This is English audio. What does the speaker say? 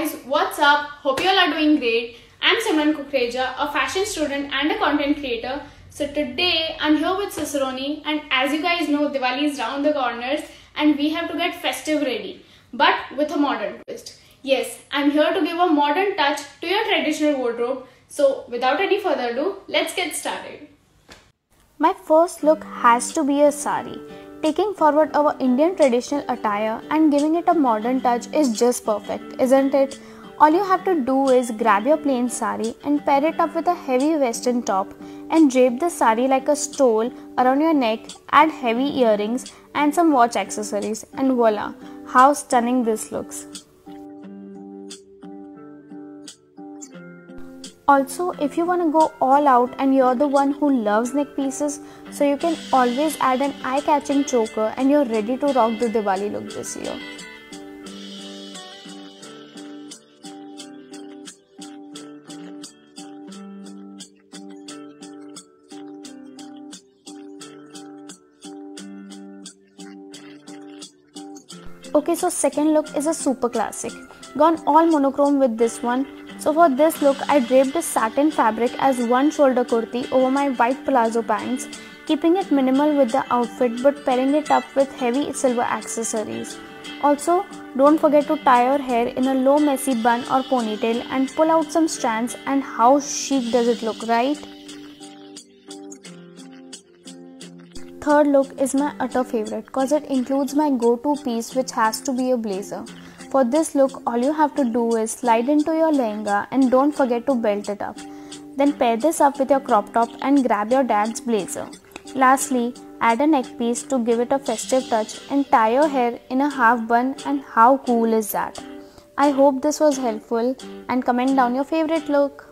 guys, what's up? Hope you all are doing great. I'm Simran Kukreja, a fashion student and a content creator. So today I'm here with Cicerone and as you guys know Diwali is round the corners and we have to get festive ready but with a modern twist. Yes, I'm here to give a modern touch to your traditional wardrobe. So without any further ado, let's get started. My first look has to be a sari. Taking forward our Indian traditional attire and giving it a modern touch is just perfect, isn't it? All you have to do is grab your plain sari and pair it up with a heavy western top and drape the sari like a stole around your neck, add heavy earrings and some watch accessories and voila, how stunning this looks. Also, if you want to go all out and you're the one who loves neck pieces, so you can always add an eye catching choker and you're ready to rock the Diwali look this year. Okay, so second look is a super classic. Gone all monochrome with this one so for this look, I draped a satin fabric as one shoulder kurti over my white palazzo pants, keeping it minimal with the outfit but pairing it up with heavy silver accessories. Also, don't forget to tie your hair in a low messy bun or ponytail and pull out some strands and how chic does it look, right? Third look is my utter favorite cause it includes my go-to piece which has to be a blazer. For this look, all you have to do is slide into your lehenga and don't forget to belt it up. Then pair this up with your crop top and grab your dad's blazer. Lastly, add a neck piece to give it a festive touch and tie your hair in a half bun and how cool is that? I hope this was helpful and comment down your favorite look.